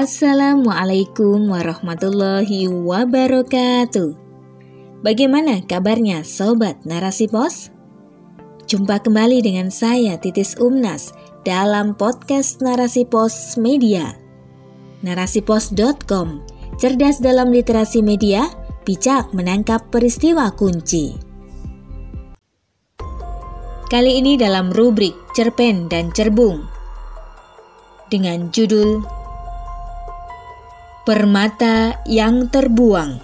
Assalamualaikum warahmatullahi wabarakatuh. Bagaimana kabarnya sobat Narasi Pos? Jumpa kembali dengan saya Titis Umnas dalam podcast Narasi Pos Media. Narasipos.com, cerdas dalam literasi media, bijak menangkap peristiwa kunci. Kali ini dalam rubrik Cerpen dan Cerbung dengan judul Permata yang Terbuang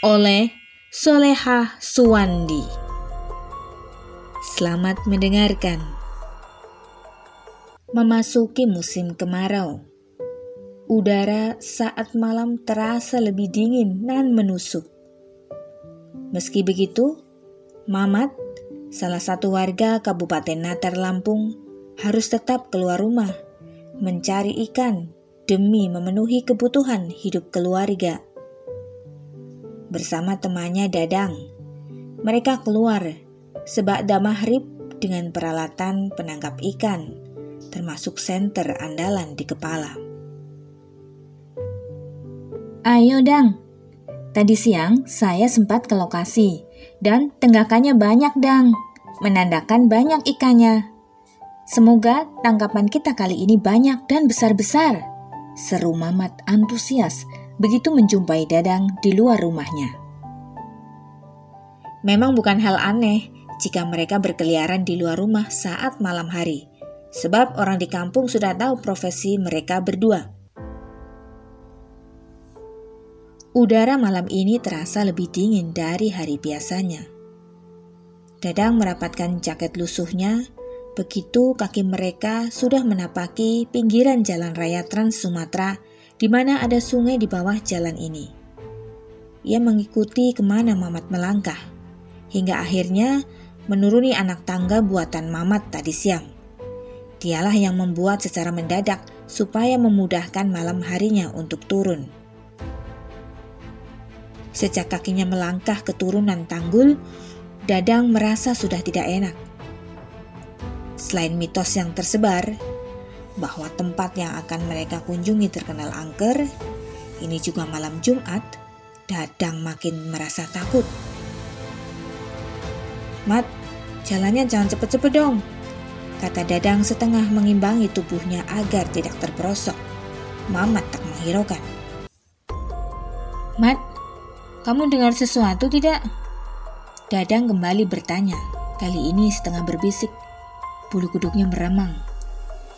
oleh Solehah Suwandi. Selamat mendengarkan. Memasuki musim kemarau. Udara saat malam terasa lebih dingin dan menusuk. Meski begitu, Mamat, salah satu warga Kabupaten Natar Lampung, harus tetap keluar rumah mencari ikan demi memenuhi kebutuhan hidup keluarga. Bersama temannya Dadang, mereka keluar sebakda maghrib dengan peralatan penangkap ikan, termasuk senter andalan di kepala. Ayo Dang, tadi siang saya sempat ke lokasi dan tenggakannya banyak Dang, menandakan banyak ikannya. Semoga tangkapan kita kali ini banyak dan besar-besar seru Mamat antusias begitu menjumpai Dadang di luar rumahnya. Memang bukan hal aneh jika mereka berkeliaran di luar rumah saat malam hari, sebab orang di kampung sudah tahu profesi mereka berdua. Udara malam ini terasa lebih dingin dari hari biasanya. Dadang merapatkan jaket lusuhnya Begitu kaki mereka sudah menapaki pinggiran jalan raya Trans Sumatera di mana ada sungai di bawah jalan ini. Ia mengikuti ke mana Mamat melangkah, hingga akhirnya menuruni anak tangga buatan Mamat tadi siang. Dialah yang membuat secara mendadak supaya memudahkan malam harinya untuk turun. Sejak kakinya melangkah ke turunan tanggul, Dadang merasa sudah tidak enak. Selain mitos yang tersebar bahwa tempat yang akan mereka kunjungi terkenal angker, ini juga malam Jumat, Dadang makin merasa takut. Mat, jalannya jangan cepet-cepet dong, kata Dadang setengah mengimbangi tubuhnya agar tidak terperosok. Mamat tak menghiraukan. Mat, kamu dengar sesuatu tidak? Dadang kembali bertanya, kali ini setengah berbisik. Bulu kuduknya meremang.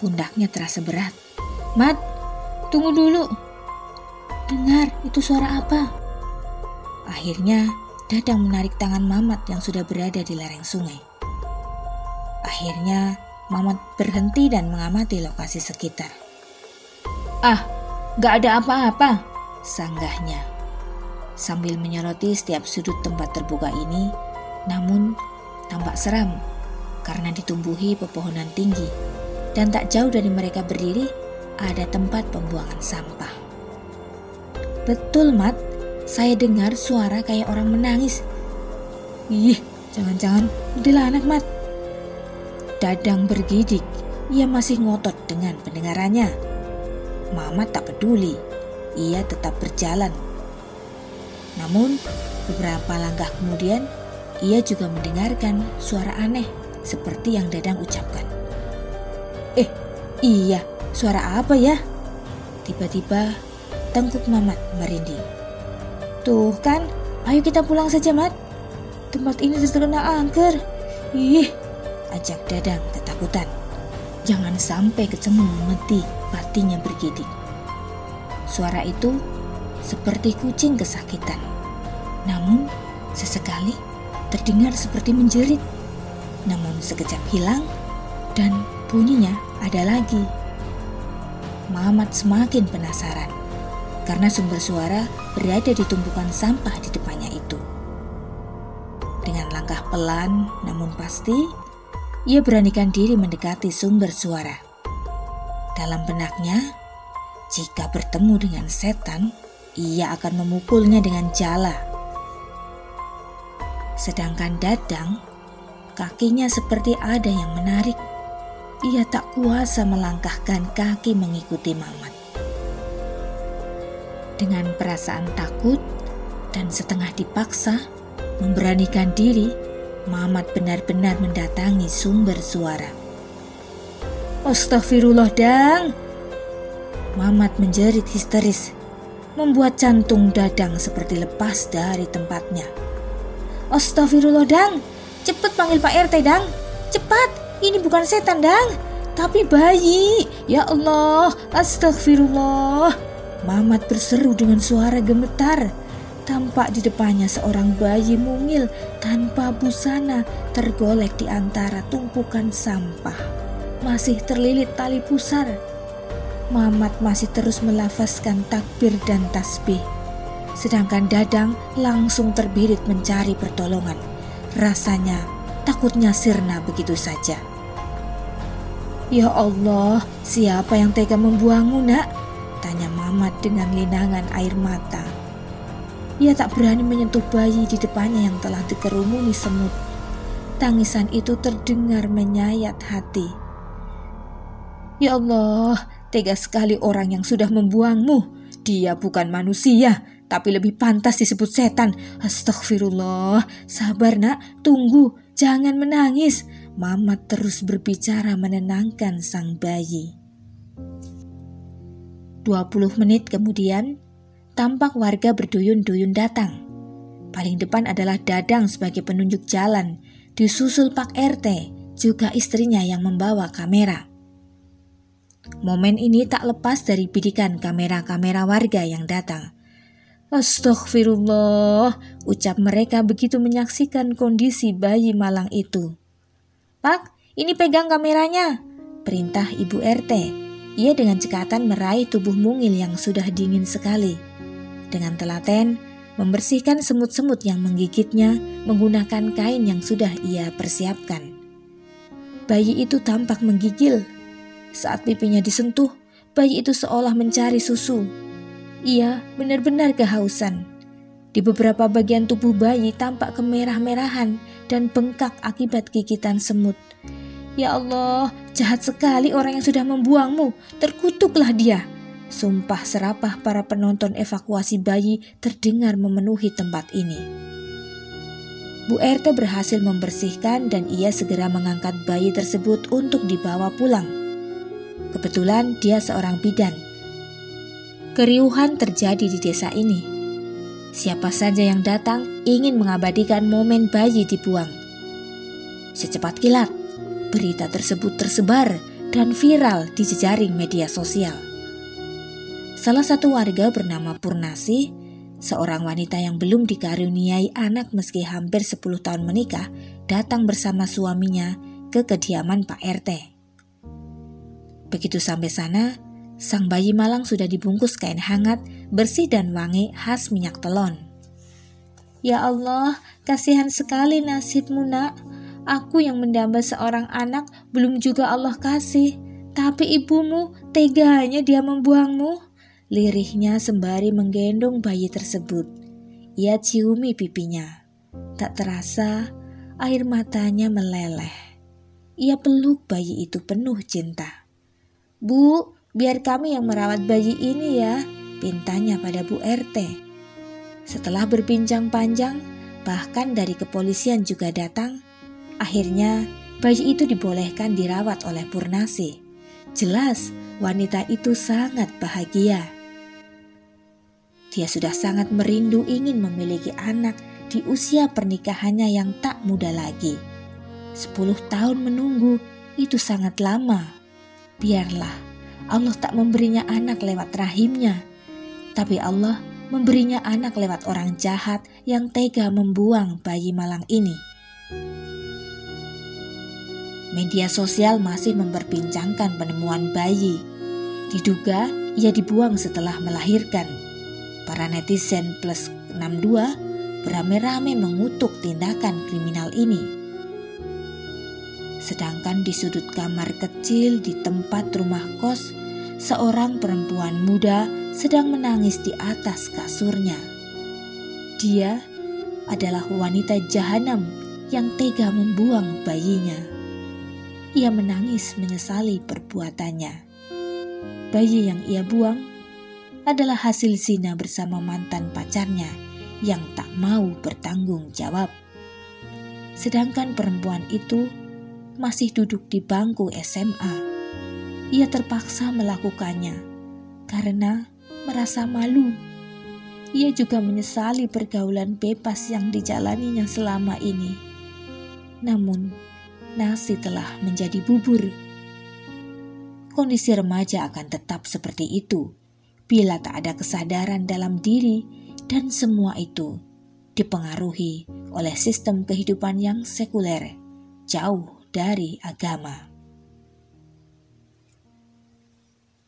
Pundaknya terasa berat. Mat, tunggu dulu. Dengar, itu suara apa? Akhirnya, Dadang menarik tangan Mamat yang sudah berada di lereng sungai. Akhirnya, Mamat berhenti dan mengamati lokasi sekitar. Ah, gak ada apa-apa, sanggahnya. Sambil menyoroti setiap sudut tempat terbuka ini, namun tampak seram karena ditumbuhi pepohonan tinggi, dan tak jauh dari mereka berdiri ada tempat pembuangan sampah. Betul, Mat. Saya dengar suara kayak orang menangis. Ih, jangan-jangan adalah anak Mat. Dadang bergidik. Ia masih ngotot dengan pendengarannya. Mama tak peduli. Ia tetap berjalan. Namun, beberapa langkah kemudian, ia juga mendengarkan suara aneh seperti yang Dadang ucapkan. Eh, iya, suara apa ya? Tiba-tiba tengkuk Mamat merinding. Tuh kan, ayo kita pulang saja, Mat. Tempat ini terkena angker. Ih, ajak Dadang ketakutan. Jangan sampai ketemu memeti, patinya bergidik. Suara itu seperti kucing kesakitan. Namun, sesekali terdengar seperti menjerit namun sekejap hilang dan bunyinya ada lagi. Mamat semakin penasaran karena sumber suara berada di tumpukan sampah di depannya itu. Dengan langkah pelan namun pasti, ia beranikan diri mendekati sumber suara. Dalam benaknya, jika bertemu dengan setan, ia akan memukulnya dengan jala. Sedangkan Dadang Kakinya seperti ada yang menarik. Ia tak kuasa melangkahkan kaki mengikuti Mamat. Dengan perasaan takut dan setengah dipaksa, memberanikan diri, Mamat benar-benar mendatangi sumber suara. Astagfirullah dang! Mamat menjerit histeris, membuat jantung dadang seperti lepas dari tempatnya. Astagfirullah dang! Cepet panggil Pak RT dang! Cepat! Ini bukan setan dang! Tapi bayi! Ya Allah! Astagfirullah! Mamat berseru dengan suara gemetar Tampak di depannya seorang bayi mungil tanpa busana tergolek di antara tumpukan sampah. Masih terlilit tali pusar. Mamat masih terus melafazkan takbir dan tasbih. Sedangkan Dadang langsung terbirit mencari pertolongan. Rasanya takutnya sirna begitu saja. Ya Allah, siapa yang tega membuangmu nak? Tanya Mamat dengan linangan air mata. Ia tak berani menyentuh bayi di depannya yang telah dikerumuni semut. Tangisan itu terdengar menyayat hati. Ya Allah, tega sekali orang yang sudah membuangmu. Dia bukan manusia, tapi lebih pantas disebut setan. Astagfirullah, sabar nak, tunggu, jangan menangis. Mama terus berbicara menenangkan sang bayi. 20 menit kemudian, tampak warga berduyun-duyun datang. Paling depan adalah Dadang sebagai penunjuk jalan, disusul Pak RT, juga istrinya yang membawa kamera. Momen ini tak lepas dari bidikan kamera-kamera warga yang datang. Astaghfirullah, ucap mereka begitu menyaksikan kondisi bayi malang itu. Pak, ini pegang kameranya, perintah Ibu RT. Ia dengan cekatan meraih tubuh mungil yang sudah dingin sekali. Dengan telaten, membersihkan semut-semut yang menggigitnya menggunakan kain yang sudah ia persiapkan. Bayi itu tampak menggigil. Saat pipinya disentuh, bayi itu seolah mencari susu. Ia benar-benar kehausan. Di beberapa bagian tubuh bayi tampak kemerah-merahan dan bengkak akibat gigitan semut. Ya Allah, jahat sekali orang yang sudah membuangmu. Terkutuklah dia. Sumpah serapah para penonton evakuasi bayi terdengar memenuhi tempat ini. Bu RT berhasil membersihkan dan ia segera mengangkat bayi tersebut untuk dibawa pulang. Kebetulan dia seorang bidan. Keriuhan terjadi di desa ini. Siapa saja yang datang ingin mengabadikan momen bayi dibuang. Secepat kilat, berita tersebut tersebar dan viral di jejaring media sosial. Salah satu warga bernama Purnasi, seorang wanita yang belum dikaruniai anak meski hampir 10 tahun menikah, datang bersama suaminya ke kediaman Pak RT. Begitu sampai sana, sang bayi malang sudah dibungkus kain hangat, bersih dan wangi khas minyak telon. Ya Allah, kasihan sekali nasibmu nak. Aku yang mendamba seorang anak belum juga Allah kasih. Tapi ibumu teganya dia membuangmu. Lirihnya sembari menggendong bayi tersebut. Ia ciumi pipinya. Tak terasa, air matanya meleleh. Ia peluk bayi itu penuh cinta. Bu, biar kami yang merawat bayi ini ya, pintanya pada Bu RT. Setelah berbincang panjang, bahkan dari kepolisian juga datang, akhirnya bayi itu dibolehkan dirawat oleh Purnasi. Jelas, wanita itu sangat bahagia. Dia sudah sangat merindu ingin memiliki anak di usia pernikahannya yang tak muda lagi. Sepuluh tahun menunggu itu sangat lama. Biarlah Allah tak memberinya anak lewat rahimnya, tapi Allah memberinya anak lewat orang jahat yang tega membuang bayi malang ini. Media sosial masih memperbincangkan penemuan bayi. Diduga ia dibuang setelah melahirkan. Para netizen plus 62 beramai-ramai mengutuk tindakan kriminal ini. Sedangkan di sudut kamar kecil di tempat rumah kos, seorang perempuan muda sedang menangis di atas kasurnya. Dia adalah wanita jahanam yang tega membuang bayinya. Ia menangis menyesali perbuatannya. Bayi yang ia buang adalah hasil zina bersama mantan pacarnya yang tak mau bertanggung jawab. Sedangkan perempuan itu masih duduk di bangku SMA. Ia terpaksa melakukannya karena merasa malu. Ia juga menyesali pergaulan bebas yang dijalaninya selama ini. Namun, nasi telah menjadi bubur. Kondisi remaja akan tetap seperti itu bila tak ada kesadaran dalam diri dan semua itu dipengaruhi oleh sistem kehidupan yang sekuler, jauh dari agama.